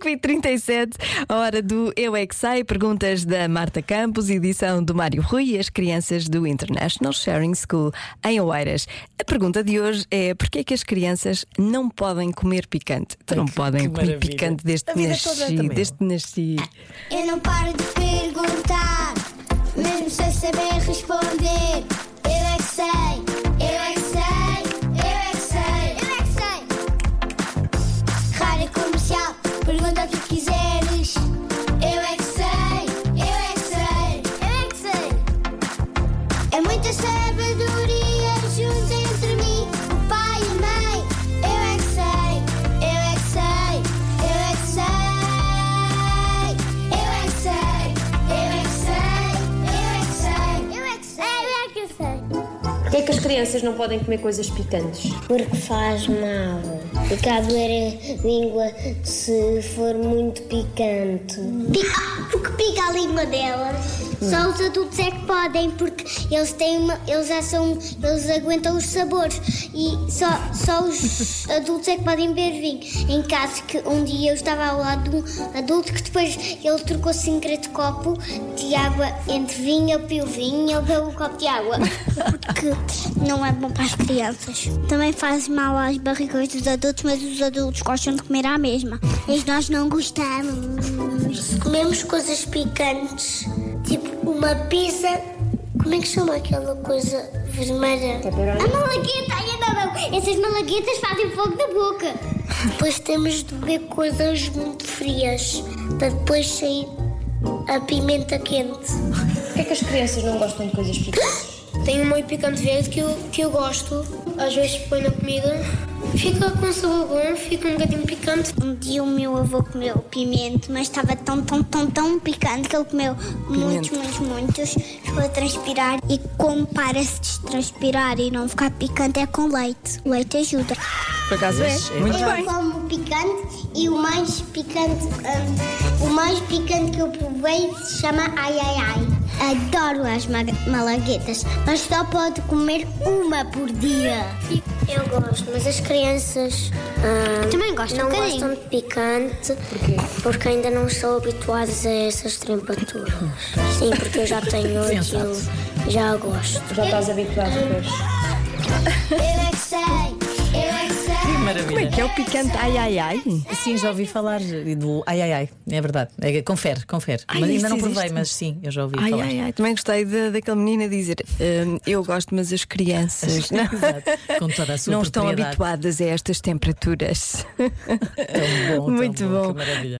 5h37, a hora do Eu é que Sei, perguntas da Marta Campos, edição do Mário Rui e as crianças do International Sharing School em Oeiras. A pergunta de hoje é: porquê é que as crianças não podem comer picante? Tu não que- podem que comer maravilha. picante desde que nasci, também desde que nasci. Eu não paro de perguntar, mesmo sem saber responder. Muita sabedoria junto entre mim, o pai e a mãe. Eu é que sei, eu é que sei, eu é que sei. Eu é que sei, eu é que sei, eu é que sei, eu é que sei, eu é que sei. Porquê é que as crianças não podem comer coisas picantes? Porque faz mal. Fica a doer a língua se for muito picante. Pica, porque pica a língua delas. Só os adultos é que podem, porque eles têm uma, eles já são, eles aguentam os sabores e só, só os adultos é que podem beber vinho. Em caso que um dia eu estava ao lado de um adulto que depois ele trocou sem querer de copo de água entre vinho, eu pedi o vinho e ele bebeu um copo de água. Porque não é bom para as crianças. Também faz mal às barrigas dos adultos, mas os adultos gostam de comer à mesma. E nós não gostamos. Comemos coisas picantes, tipo uma pizza, como é que chama aquela coisa vermelha? A malagueta, ai não, não. Essas malaguetas fazem fogo da boca. Depois temos de beber coisas muito frias, para depois sair a pimenta quente. Porquê é que as crianças não gostam de coisas picantes? Tem um molho picante verde que eu, que eu gosto. Às vezes põe na comida. Fica com sabor bom, fica um bocadinho picante. Um dia o meu avô comeu pimento, mas estava tão, tão, tão, tão picante que ele comeu muitos, muitos, muitos. Ficou a transpirar. E como para-se de transpirar e não ficar picante é com leite. O leite ajuda. Por acaso é? Muito eu bem. como picante e o mais picante, hum, o mais picante que eu provei se chama ai ai ai. Adoro as ma- malaguetas, mas só pode comer uma por dia. Eu gosto, mas as crianças ah, Também gostam não um gostam de picante porque ainda não estão habituadas a essas temperaturas. Sim, porque eu já tenho aquilo, já gosto. Já estás habituado depois. Eu é que sei, eu é que sei. Como é Maravilha. que é o picante ai ai ai? Sim, já ouvi falar do ai ai ai. É verdade. É, confere, confere. Ai, mas ainda não provei, existe? mas sim, eu já ouvi Ai, falar. ai, ai, também gostei de- daquele menino a dizer hum, eu gosto, mas as crianças não. Com toda a sua não estão habituadas a estas temperaturas. Tão bom, tão Muito bom. Que maravilha.